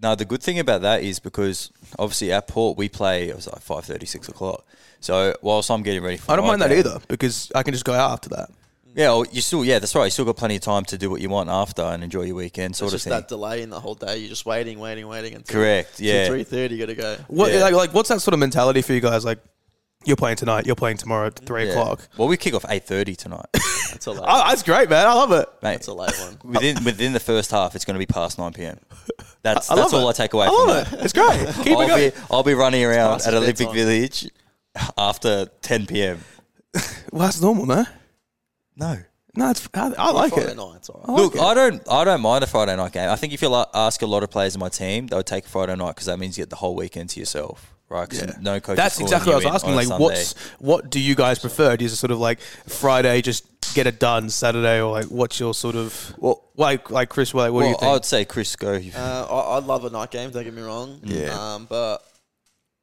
no, the good thing about that is because obviously at Port we play it was like five thirty, six o'clock. So whilst I'm getting ready for, I don't my mind that either because I can just go out after that. Yeah, well, you still yeah, that's right. You still got plenty of time to do what you want after and enjoy your weekend, sort it's of just thing. that delay in the whole day. You're just waiting, waiting, waiting until Correct. Yeah. Three thirty. You got to go. What Yeah. like, like what's that sort of mentality for you guys? Like, you're playing tonight. You're playing tomorrow at three Yeah. o'clock. Well, we kick off eight thirty tonight, That's a late. Oh, that's great, man. I love it. mate. that's a late one. Within within the first half, it's going to be past nine p.m. That's I that's love all it. I take away I from love that. it. It's great. Keep it I'll going. be I'll be running around past at his Olympic bedtime. Village. after 10 p.m. Well, that's normal, no? No. No, it's, I, I like Friday it. night, it's all right. I Look, it. I don't, I don't mind a Friday night game. I think if you like, ask a lot of players in my team, they would take a Friday night because that means you get the whole weekend to yourself, right? 'Cause Yeah. no coach. That's exactly what I was asking. Like, what's what do you guys prefer? Do you sort of like Friday, just get it done Saturday, or like what's your sort of Well- like like Chris? Like, what do you think? I would say Chris go. Uh, I, I love a night game. Don't get me wrong. Yeah. Um, but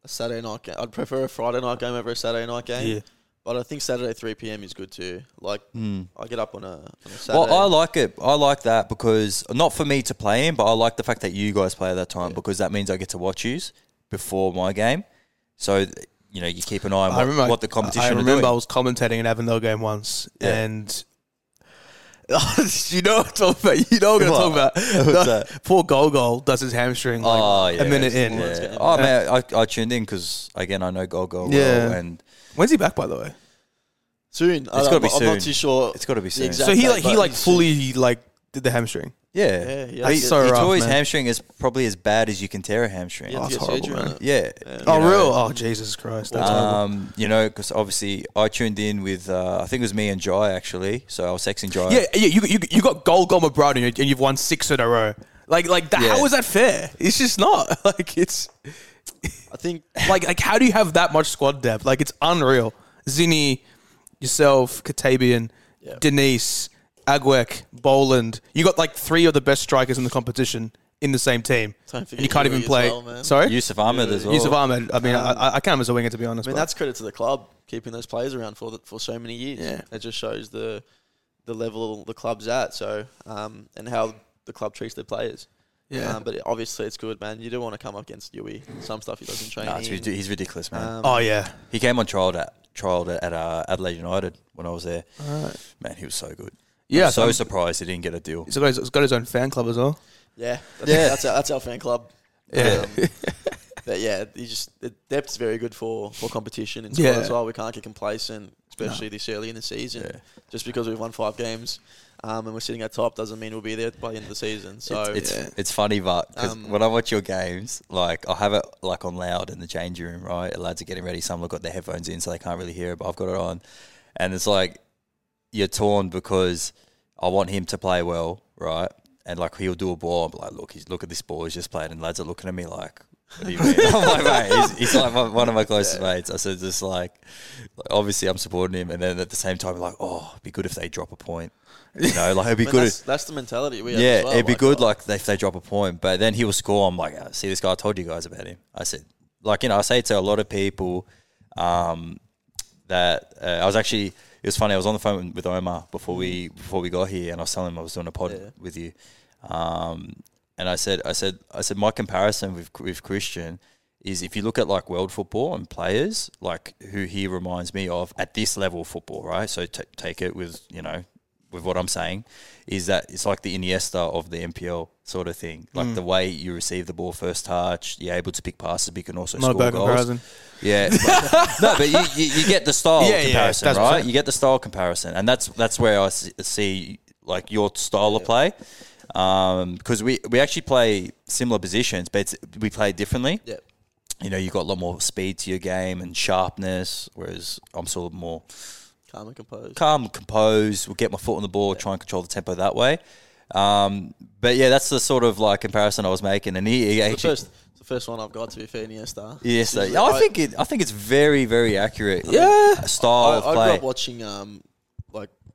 a Saturday night game, I'd prefer a Friday night game over a Saturday night game. Yeah. But I think Saturday three p.m. is good too. Like Hmm. I get up on a, on a Saturday. Well, I like it. I like that because not for me to play in, but I like the fact that you guys play at that time because that means I get to watch yous before my game. So you know, you keep an eye on I what, remember what the competition. I are remember I doing. was commentating an Avondale game once, Yeah. and you know what I'm talking about. You know what I'm talking What? about. What's The that? Poor Golgol does his hamstring like Oh, yeah. a minute in. Yeah. Yeah. Oh man, I, I tuned in because again I know Go Go well, Yeah. and When's he back, by the way? soon. I, gotta be I'm not too sure. it's got to be soon. exact So he date, like he but like he's soon. fully like did the hamstring. Yeah, Yeah, yeah. He, That's he so rough, tore his man. hamstring is probably as bad as you can tear a hamstring. You have to Oh, that's horrible, on it. Yeah. Yeah. Oh, know, real? Oh, Jesus Christ! That's horrible. Um, you know, because obviously I tuned in with uh, I think it was me and Jai actually. So I was texting Jai. Yeah, yeah. You you, you got Golgol Mebrahtu and you- and you've won six in a row. Like like that, Yeah. how is that fair? It's just not. Like it's I think like like how do you have that much squad depth? Like it's unreal. Zinni, yourself, Katabian, Yeah. Denise, Agwek, Boland. You got like three of the best strikers in the competition in the same team. And you can't even play. well. Sorry, Yusuf Ahmed as well. Yusuf Ahmed. I mean, I, I count him as a winger to be honest. I mean but- that's credit to the club keeping those players around for the, for so many years. Yeah. it just shows the the level the club's at. So um, and how the club treats their players. Yeah. Um, but obviously it's good, man. You do want to come up against Yui. Some stuff he doesn't train. Nah, it's in. he's ridiculous, man. Um, oh yeah. he came on trial at trial at uh, Adelaide United when I was there. Alright. Man, he was so good. Yeah, I'm so um, surprised he didn't get a deal. He's got, his, he's got his own fan club as well. Yeah, that's, Yeah. that's our, that's our fan club. Yeah. Um, but yeah, you just the depth's very good for, for competition in squad Yeah. as well. We can't get complacent, especially this early in the season. Yeah. Just because we've won five games um, and we're sitting at top doesn't mean we'll be there by the end of the season. So it's yeah. it's funny, but 'cause Um, when I watch your games, like I have it like on loud in the changing room, right? The Lads are getting ready. Some have got their headphones in, so they can't really hear it, but I've got it on, and it's like you're torn because I want him to play well, right? And like he'll do a ball, I'm like, look, he's look at this ball he's just played, and lads are looking at me like. What do you mean? I'm like, mate, he's, he's like my, one of my closest mates. I said, just like, like, obviously I'm supporting him, and then at the same time, like, oh, it'd be good if they drop a point. You know, like it'd be good. that's, that's the mentality we have. Yeah, as well. it'd be Like, good uh, like if they drop a point, but then he will score. I'm like, "Ah, see this guy. I told you guys about him. I said, like you know, I say to a lot of people um, that uh, I was actually. It was funny. I was on the phone with Omar before we before we got here, and I was telling him I was doing a pod Yeah. with you. Um, and I said, I said, I said, my comparison with with Kristian is if you look at like world football and players like who he reminds me of at this level of football, right? So t- take it with you know with what I'm saying is that it's like the Iniesta of the NPL sort of thing. Like Mm. the way you receive the ball first touch, you're able to pick passes, but you can also Not a score bad goals. comparison. Yeah, but- no, but you, you, you get the style Yeah, yeah, comparison, that's right? You get the style comparison, and that's that's where I see like your style of play. Because we, we actually play similar positions, but it's, we play differently. Yeah. You know, you've got a lot more speed to your game and sharpness, whereas I'm sort of more calm and composed. calm, composed. We'll get my foot on the ball, try and control the tempo that way. Um, but yeah, that's the sort of like comparison I was making, and he, he It's the actually. first, it's the first one I've got to be fair, Iniesta. Yes, Usually I think it. I think it's very, very accurate. Yeah. style I, of I grew up watching um,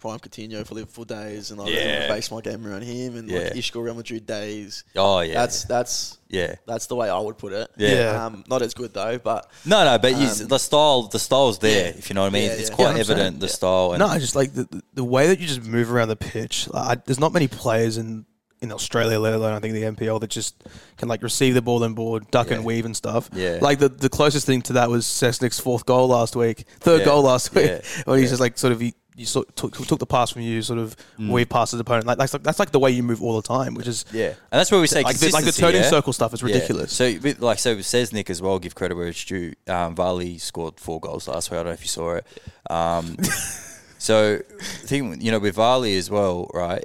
Prime Coutinho for Liverpool days, and I Yeah. really based my game around him, and Yeah. like Isco Real Madrid days. oh yeah, That's that's yeah. that's the way I would put it. Yeah. Yeah. Um, not as good though, but No, no, but you, Um, the style, the style's there. yeah. If you know what I mean, Yeah, it's yeah. quite Yeah, 100%. evident the Yeah. style. And No, just like the, the- the way that you just move around the pitch. Like, I, there's not many players in, in Australia, let alone I think the NPL, that just can like receive the ball and board, duck Yeah. and weave and stuff. Yeah. Like the, the closest thing to that was Sesnick's fourth goal last week, third Yeah. goal last week, Yeah. when he's just like sort of he, you sort took, took the pass from you, sort of Mm. weave past his opponent. Like that's like, that's like the way you move all the time, which is yeah, and that's where we say like the, like the turning yeah? circle stuff is Yeah. ridiculous. So, with- like, so says Nick as well. Give credit where it's due. Um, Varley scored four goals last week. I don't know if you saw it. Um, so, the thing you know with Varley as well, right?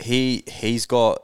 He he's got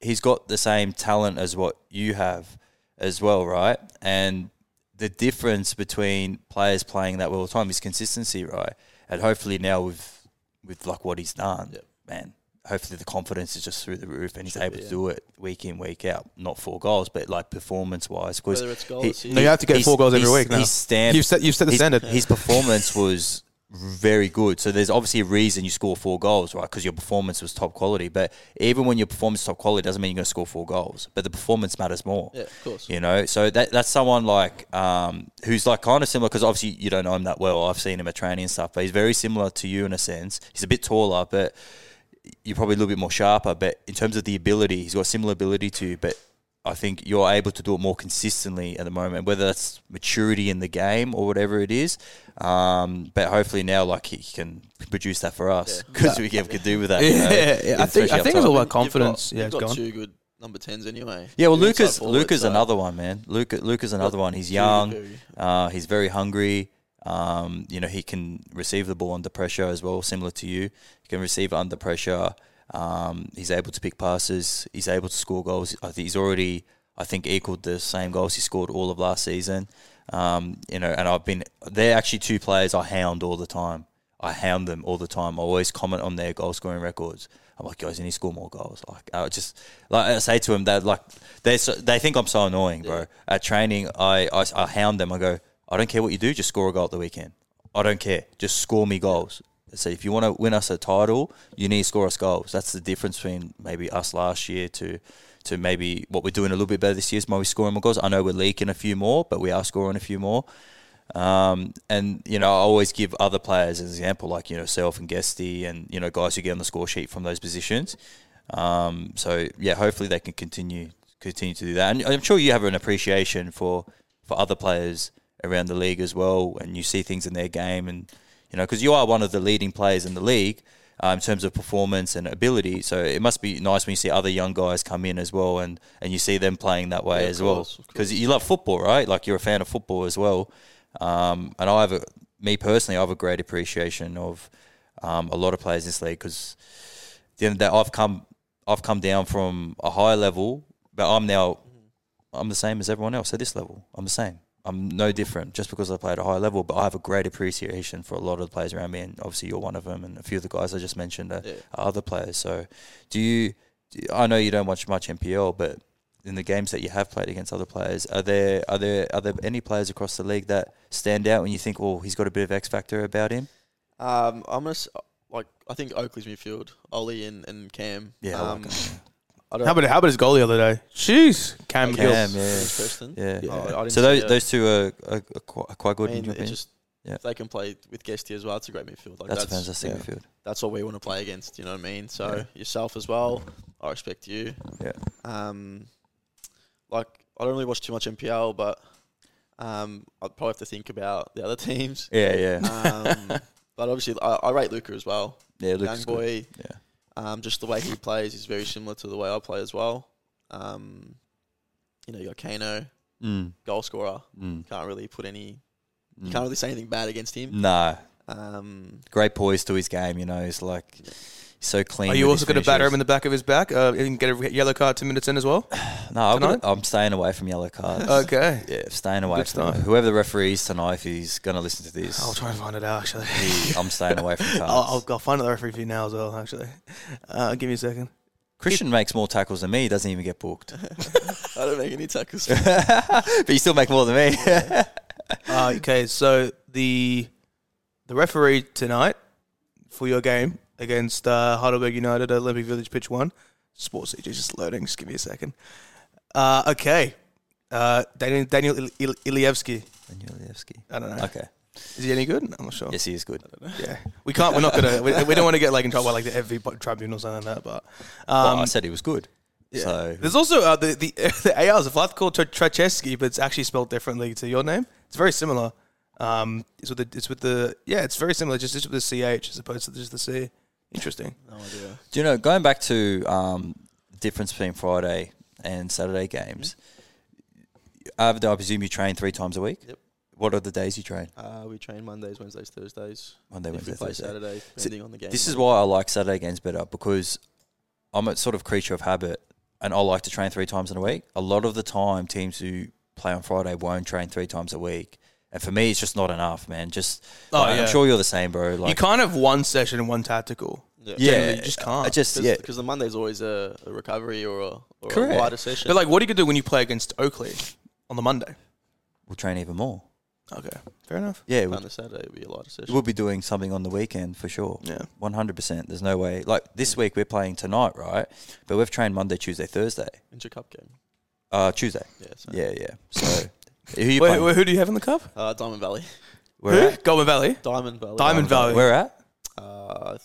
he's got the same talent as what you have as well, right? And the difference between players playing that well all the time is consistency, right? And hopefully now with with like what he's done, Yep. man. Hopefully the confidence is just through the roof, and he's Should able be, to yeah. do it week in week out. Not four goals, but like performance wise, because Whether it's goals, he- assists. No, you have to get four goals every week now. His stand, You've set you've set the his, standard. his performance was very good. So there's obviously a reason you score four goals, right? Because your performance was top quality. But even when your performance is top quality, doesn't mean you're going to score four goals. But the performance matters more. Yeah, of course. You know, so that that's someone like um, who's like kind of similar because obviously you don't know him that well. I've seen him at training and stuff, but he's very similar to you in a sense. He's a bit taller, but you're probably a little bit more sharper. But in terms of the ability, he's got similar ability to you. But I think you're able to do it more consistently at the moment, whether that's maturity in the game or whatever it is. Um, but hopefully now, like he can produce that for us Yeah. because we can, can do with that. you know, yeah, yeah, I think I think it's all about confidence. You've yeah, got, it's you've got gone. two good number tens anyway. Yeah, well, Luca's Luca's so- another one, man. Luca Luca's another one. He's young. Uh, he's very hungry. Um, you know, he can receive the ball under pressure as well, similar to you. He can receive under pressure. Um, he's able to pick passes. He's able to score goals. I think he's already, I think, equaled the same goals he scored all of last season. Um, you know, and I've been. They're actually two players I hound all the time. I hound them all the time. I always comment on their goal scoring records. I'm like, guys, you need to score more goals. Like, I just like I say to them that like they so, they think I'm so annoying, bro. Yeah. At training, I, I I hound them. I go, I don't care what you do, just score a goal at the weekend. I don't care, just score me goals. I say if you want to win us a title, you need to score us goals. That's the difference between maybe us last year to to maybe what we're doing a little bit better this year is maybe scoring more goals. I know we're leaking a few more, but we are scoring a few more. Um, and you know, I always give other players as an example, like you know, self and Guesty, and you know, guys who get on the score sheet from those positions. Um, so yeah, hopefully they can continue continue to do that. And I'm sure you have an appreciation for for other players around the league as well, and you see things in their game, and you know, because you are one of the leading players in the league. Uh, in terms of performance and ability, so it must be nice when you see other young guys come in as well, and, and you see them playing that way Yeah, as well. course, of Because you love football, right? Like you're a fan of football as well. Um, and I have a, me personally, I have a great appreciation of um, a lot of players in this league because the end of the day, I've come, I've come down from a higher level, but I'm now, I'm the same as everyone else at this level. I'm the same. I'm no different just because I play at a high level, but I have a great appreciation for a lot of the players around me, and obviously you're one of them, and a few of the guys I just mentioned are, Yeah. are other players. So, do you? do- I know you don't watch much NPL, but in the games that you have played against other players, are there are there are there any players across the league that stand out when you think, oh, he's got a bit of X factor about him? Um, I'm gonna like I think Oakleigh's midfield, Ollie and, and Cam. Yeah, I like um. I don't How about how about his goal the other day? Jeez, Cam Cam, Gill. yeah. against Preston. Yeah. Oh, I didn't So see those it. those two are, are, are quite, are quite good I in mean, your it opinion. just Yeah. if they can play with Guesty as well. It's a great midfield. Like That's, that's a fantastic yeah. midfield. that's what we want to play against. You know what I mean? So Yeah. yourself as well. I respect you. Yeah. Um, like I don't really watch too much NPL, but um, I'd probably have to think about the other teams. Yeah, yeah, Um, but obviously, I, I rate Luca as well. yeah. Young Looks good. boy. Yeah. Um, just the way he plays is very similar to the way I play as well. Um, you know, you got Kano, Mm, goal scorer. mm, Can't really put any. You mm. can't really say anything bad against him. No. Um, great poise to his game. You know, he's like he's so clean. Are you also going to batter him in the back of his back? Uh, and get a yellow card two minutes in as well. No, I'm, gonna. I'm staying away from yellow cards. Okay. Yeah, staying away Good from stuff. whoever the referee is tonight. If he's going to listen to this, I'll try and find it out. Actually, he- I'm staying away from cards. I'll, I'll, I'll find the referee for you now as well. Actually, uh, give me a second. Kristian makes more tackles than me. He doesn't even get booked, I don't make any tackles. but you still make more than me. Uh, okay, so the the referee tonight for your game against uh, Heidelberg United at Olympic Village Pitch One. Sports CG just loading. Just give me a second. Uh, okay, uh, Daniel Daniel Il- Il- Ilievsky. I don't know. Okay. Is he any good? I'm not sure. Yes, he is good. Yeah, we can't. We're not gonna. We, we don't want to get like in trouble by like the every tribunal or something like that. But well, um, I said he was good. yeah. So there's also uh, the the the AR is called Tracheski, but it's actually spelled differently to your name. It's very similar. Um, it's with the it's with the yeah, it's very similar. Just just with the ch as opposed to just the c. Interesting. no idea. Do you know, going back to um, the difference between Friday and Saturday games, Avda, I presume you train three times a week? Yep. What are the days you train? Uh, we train Mondays, Wednesdays, Thursdays. Monday, if Wednesday, we play Thursday. Saturday, depending on the game. This is why I like Saturday games better because I'm a sort of creature of habit and I like to train three times in a week. A lot of the time, teams who play on Friday won't train three times a week. And for me, it's just not enough, man. Just Oh, like, yeah. I'm sure you're the same, bro. Like, you can't have one session and one tactical. Yeah. yeah, you just can't. I just Cause, yeah, because the Monday's always a, a recovery or a, or Correct. a lighter session. But like, what do you do when you play against Oakleigh on the Monday? we'll train even more. Okay, fair enough. Yeah, on we'll, the Saturday, it'll be a lighter session. we'll be doing something on the weekend for sure. Yeah. One hundred percent. There's no way. Like this week, we're playing tonight, right? But we've trained Monday, Tuesday, Thursday. Inter Cup game. Uh, Tuesday. Yeah. So. Yeah, yeah. So who you Wait, playing? wait, who do you have in the cup? Uh, Diamond Valley. Where Who? at? Goulburn Valley. Diamond Valley. Diamond Valley. Where at? Uh, I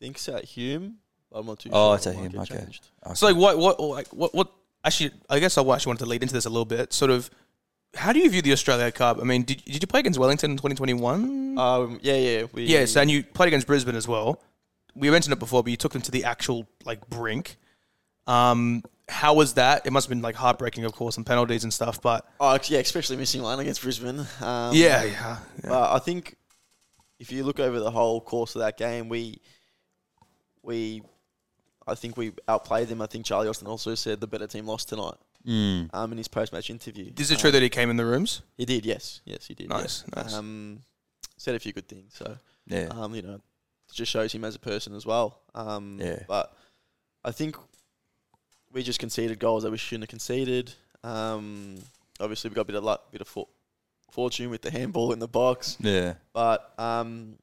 think it's at Hume. I'm not too Oh, sure. it's at It might Hume, get okay. changed. So like, what, what, like, what, what? Actually, I guess I actually wanted to lead into this a little bit. Sort of, how do you view the Australia Cup? I mean, did, did you play against Wellington in 2021? Um, yeah, yeah. We, yes, and you played against Brisbane as well. We mentioned it before, but you took them to the actual like brink. Um, how was that? It must have been like heartbreaking, of course, and penalties and stuff. But Oh, yeah, especially missing one against Brisbane. Um, yeah, yeah, yeah. But I think if you look over the whole course of that game, we we I think we outplayed them. I think Charlie Austin also said the better team lost tonight. Mm. Um, in his post-match interview, Is it Um, true that he came in the rooms? he did? Yes, yes, he did. Nice, yeah. nice. Um, said a few good things. So Yeah. um, you know, just shows him as a person as well. Um, Yeah. But I think we just conceded goals that we shouldn't have conceded. Um, obviously, we got a bit of luck, bit of for- fortune with the handball in the box. Yeah. But um,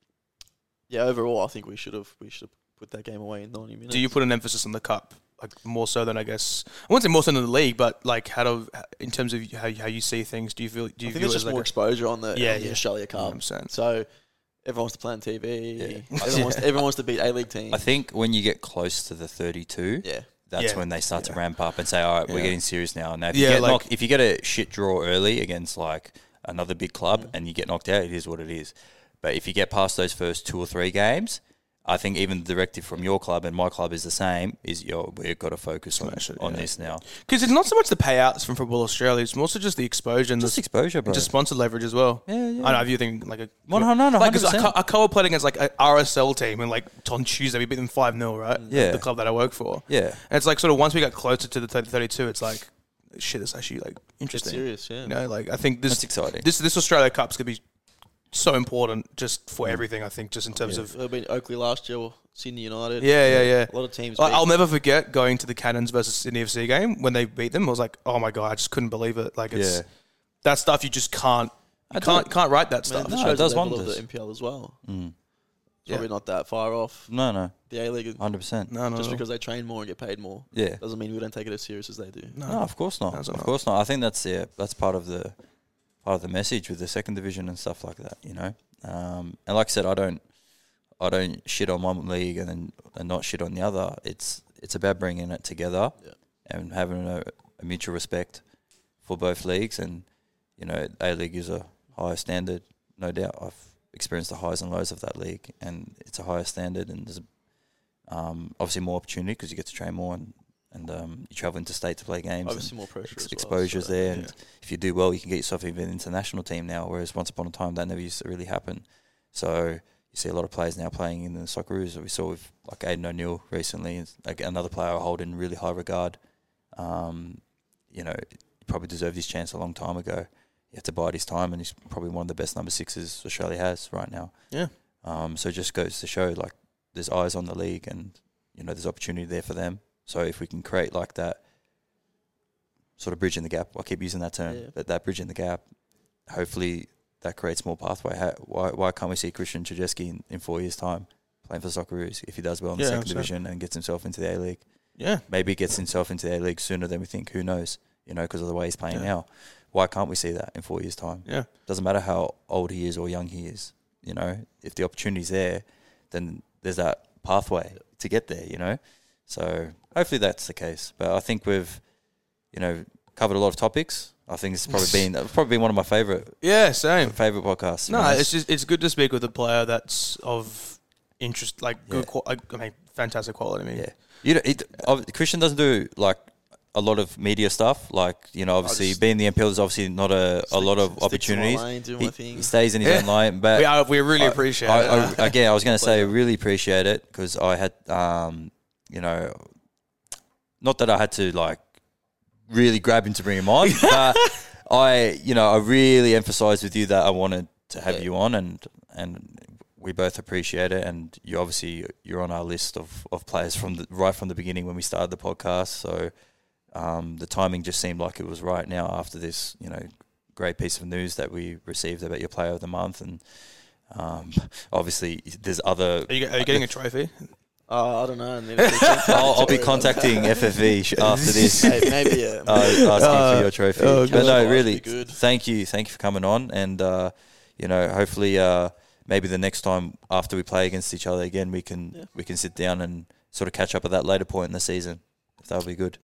yeah, overall, I think we should have we should have put that game away in 90 minutes. Do you put an emphasis on the cup, like more so than I guess I wouldn't say more so than the league, but like how to in terms of how how you see things? Do you feel? Do you I think view it's just as more like exposure on the, Yeah, on the yeah. Australia a, Cup. 100%. So everyone wants to play on TV. Yeah. Everyone, wants, everyone wants to beat A League teams. I think when you get close to the 32, yeah, that's Yeah. when they start to ramp up and say, "All right, we're getting serious now." Now, if you get like- knocked, if you get a shit draw early against like another big club Mm. and you get knocked out, it is what it is. But if you get past those first two or three games, I think even the directive from your club and my club is the same. Is yo, we've got to focus on, it, on yeah. this now. Because it's not so much the payouts from Football Australia; it's more so just the exposure and Just the, exposure, bro. and just sponsor leverage as well. yeah, yeah. I know if you think like a One hundred, no, like 'cause hundred I, percent. I co played against like a RSL team and like on Tuesday we beat them five 0 right? Yeah. the club that I work for. Yeah, And it's like sort of once we got closer to the 30, 32, it's like shit. It's actually like it's interesting. serious. Yeah, You know, like I think that's this exciting. this this Australia Cup's gonna be so important just for everything. I think just in terms yeah. of It'll be Oakleigh last year, or Sydney United. yeah, yeah, yeah. A lot of teams. I- beat- I'll never forget going to the Cannons versus Sydney FC game when they beat them. I was like, oh my god, I just couldn't believe it. Like it's Yeah. that stuff you just can't you can't can't write that I mean, stuff. it No, shows it does the level wonders. of the NPL as well. Mm. It's Probably not that far off No, no, the A League. hundred percent. No, no, Just no. because they train more and get paid more Yeah. doesn't mean we don't take it as serious as they do. no. No, of course not. Does Of not? course not. I think that's yeah, that's part of the part of the message with the second division and stuff like that. You know, um, and like I said, I don't I don't shit on one league and then and not shit on the other. It's it's about bringing it together Yeah. and having a, a mutual respect for both leagues. And you know, A League is a higher standard, no doubt. I've experienced the highs and lows of that league, and it's a higher standard, and there's um, obviously more opportunity because you get to train more and and um, you travel interstate to play games. and Obviously, more pressure. ex- as well, exposure's so, there, yeah. and if you do well, you can get yourself even an international team now. Whereas once upon a time, that never used to really happen. So you see a lot of players now playing in the Socceroos. that We saw with like Aiden O'Neill recently, like another player I hold in really high regard. Um, you know, he probably deserved his chance a long time ago. He had to bide his time, and he's probably one of the best number sixes Australia has right now. Yeah. Um, so it just goes to show like there's eyes on the league, and you know there's opportunity there for them. So if we can create like that sort of bridge in the gap, I keep using that term, Yeah. that that bridge in the gap. Hopefully that creates more pathway. How, why why can't we see Kristian Trajceski in, in four years' time playing for Socceroos if he does well in the second division and gets himself into the A League? Yeah. Maybe he gets himself into the A League sooner than we think. Who knows? You know, because of the way he's playing Yeah. now. Why can't we see that in four years' time? Yeah. Doesn't matter how old he is or young he is. You know, if the opportunity's there, then there's that pathway to get there. You know, so hopefully that's the case. But I think we've, you know, covered a lot of topics. I think it's probably been it's probably been one of my favorite Yeah, same. favorite podcasts. No, it's just it's good to speak with a player that's of interest, like good, Yeah. qual- like, I mean, fantastic quality. I mean, Yeah, you know, it, Kristian doesn't do like a lot of media stuff. Like you know, obviously being the NPL is obviously not a, a lot of stick to my opportunities. lane, do He, he stays in his Yeah. own line, but we, are, we really I- appreciate I, it. I, again, I was going to say, really appreciate it because I had, um, you know, not that I had to like really grab him to bring him on, but I, you know, I really emphasised with you that I wanted to have Yeah. you on, and and we both appreciate it. And you obviously you're on our list of, of players from the right from the beginning when we started the podcast. So um, the timing just seemed like it was right now after this, you know, great piece of news that we received about your player of the month, and um, obviously there's other. Are you, are you getting a trophy? Oh, I don't know. I need to check. I'll, I'll be contacting FFV after this. Hey, maybe yeah. uh, asking Uh, for your trophy. oh, but no, really, good. thank you, thank you for coming on, and uh, you know, hopefully, uh, maybe the next time after we play against each other again, we can Yeah. we can sit down and sort of catch up at that later point in the season. If that'll be good.